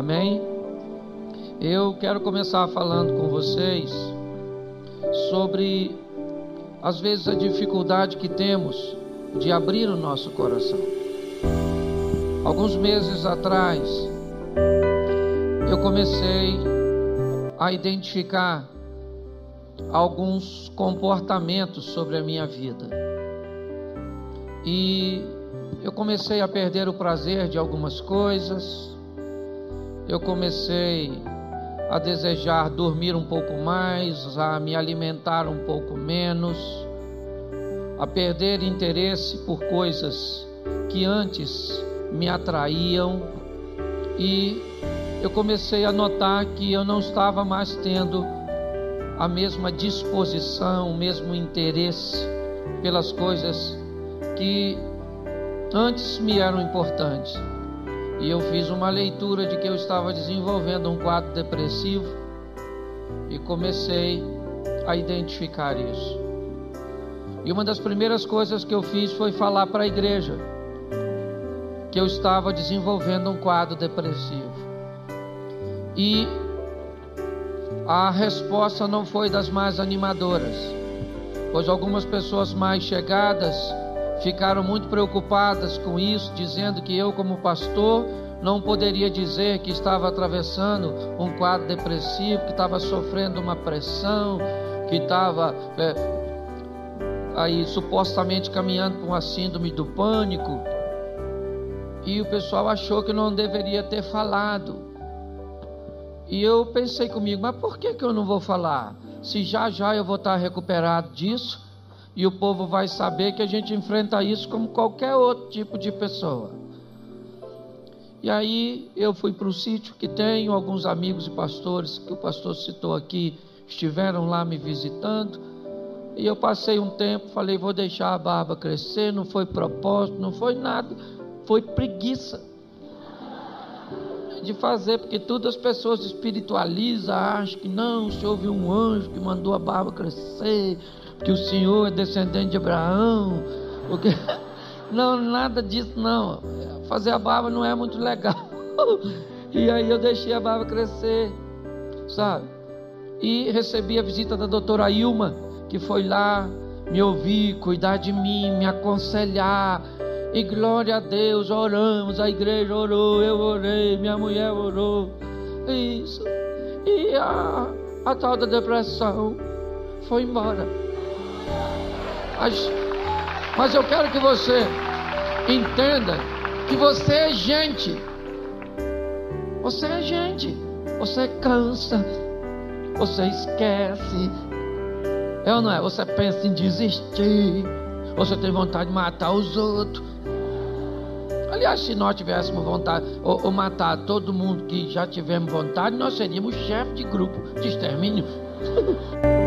Amém? Eu quero começar falando com vocês sobre, às vezes, a dificuldade que temos de abrir o nosso coração. Alguns meses atrás, eu comecei a identificar alguns comportamentos sobre a minha vida. E eu comecei a perder o prazer de algumas coisas, eu comecei a desejar dormir um pouco mais, a me alimentar um pouco menos, a perder interesse por coisas que antes me atraíam e eu comecei a notar que eu não estava mais tendo a mesma disposição, o mesmo interesse pelas coisas que antes me eram importantes. E eu fiz uma leitura de que eu estava desenvolvendo um quadro depressivo e comecei a identificar isso. E uma das primeiras coisas que eu fiz foi falar para a igreja que eu estava desenvolvendo um quadro depressivo. E a resposta não foi das mais animadoras, pois algumas pessoas mais chegadas ficaram muito preocupadas com isso, dizendo que eu, como pastor, não poderia dizer que estava atravessando um quadro depressivo, que estava sofrendo uma pressão, que estava é, aí supostamente caminhando para uma síndrome do pânico. E o pessoal achou que não deveria ter falado. E eu pensei comigo, mas por que, que eu não vou falar? Se já já eu vou estar recuperado disso e o povo vai saber que a gente enfrenta isso como qualquer outro tipo de pessoa. E aí eu fui para o sítio que tenho alguns amigos e pastores que o pastor citou aqui, estiveram lá me visitando. E eu passei um tempo, falei, vou deixar a barba crescer, não foi propósito, não foi nada, foi preguiça de fazer, porque todas as pessoas espiritualizam, acham que não, se houve um anjo que mandou a barba crescer, que o Senhor é descendente de Abraão, porque não, nada disso não. Fazer a barba não é muito legal. E aí eu deixei a barba crescer, sabe? E recebi a visita da doutora Ilma, que foi lá me ouvir, cuidar de mim, me aconselhar. E glória a Deus, oramos, a igreja orou, eu orei, minha mulher orou. Isso. E a, a tal da depressão foi embora. Mas, mas eu quero que você entenda que você é gente. Você é gente. Você cansa. Você esquece. É ou não é? Você pensa em desistir. Você tem vontade de matar os outros. Aliás, se nós tivéssemos vontade, ou, ou matar todo mundo que já tivemos vontade, nós seríamos chefe de grupo de extermínio.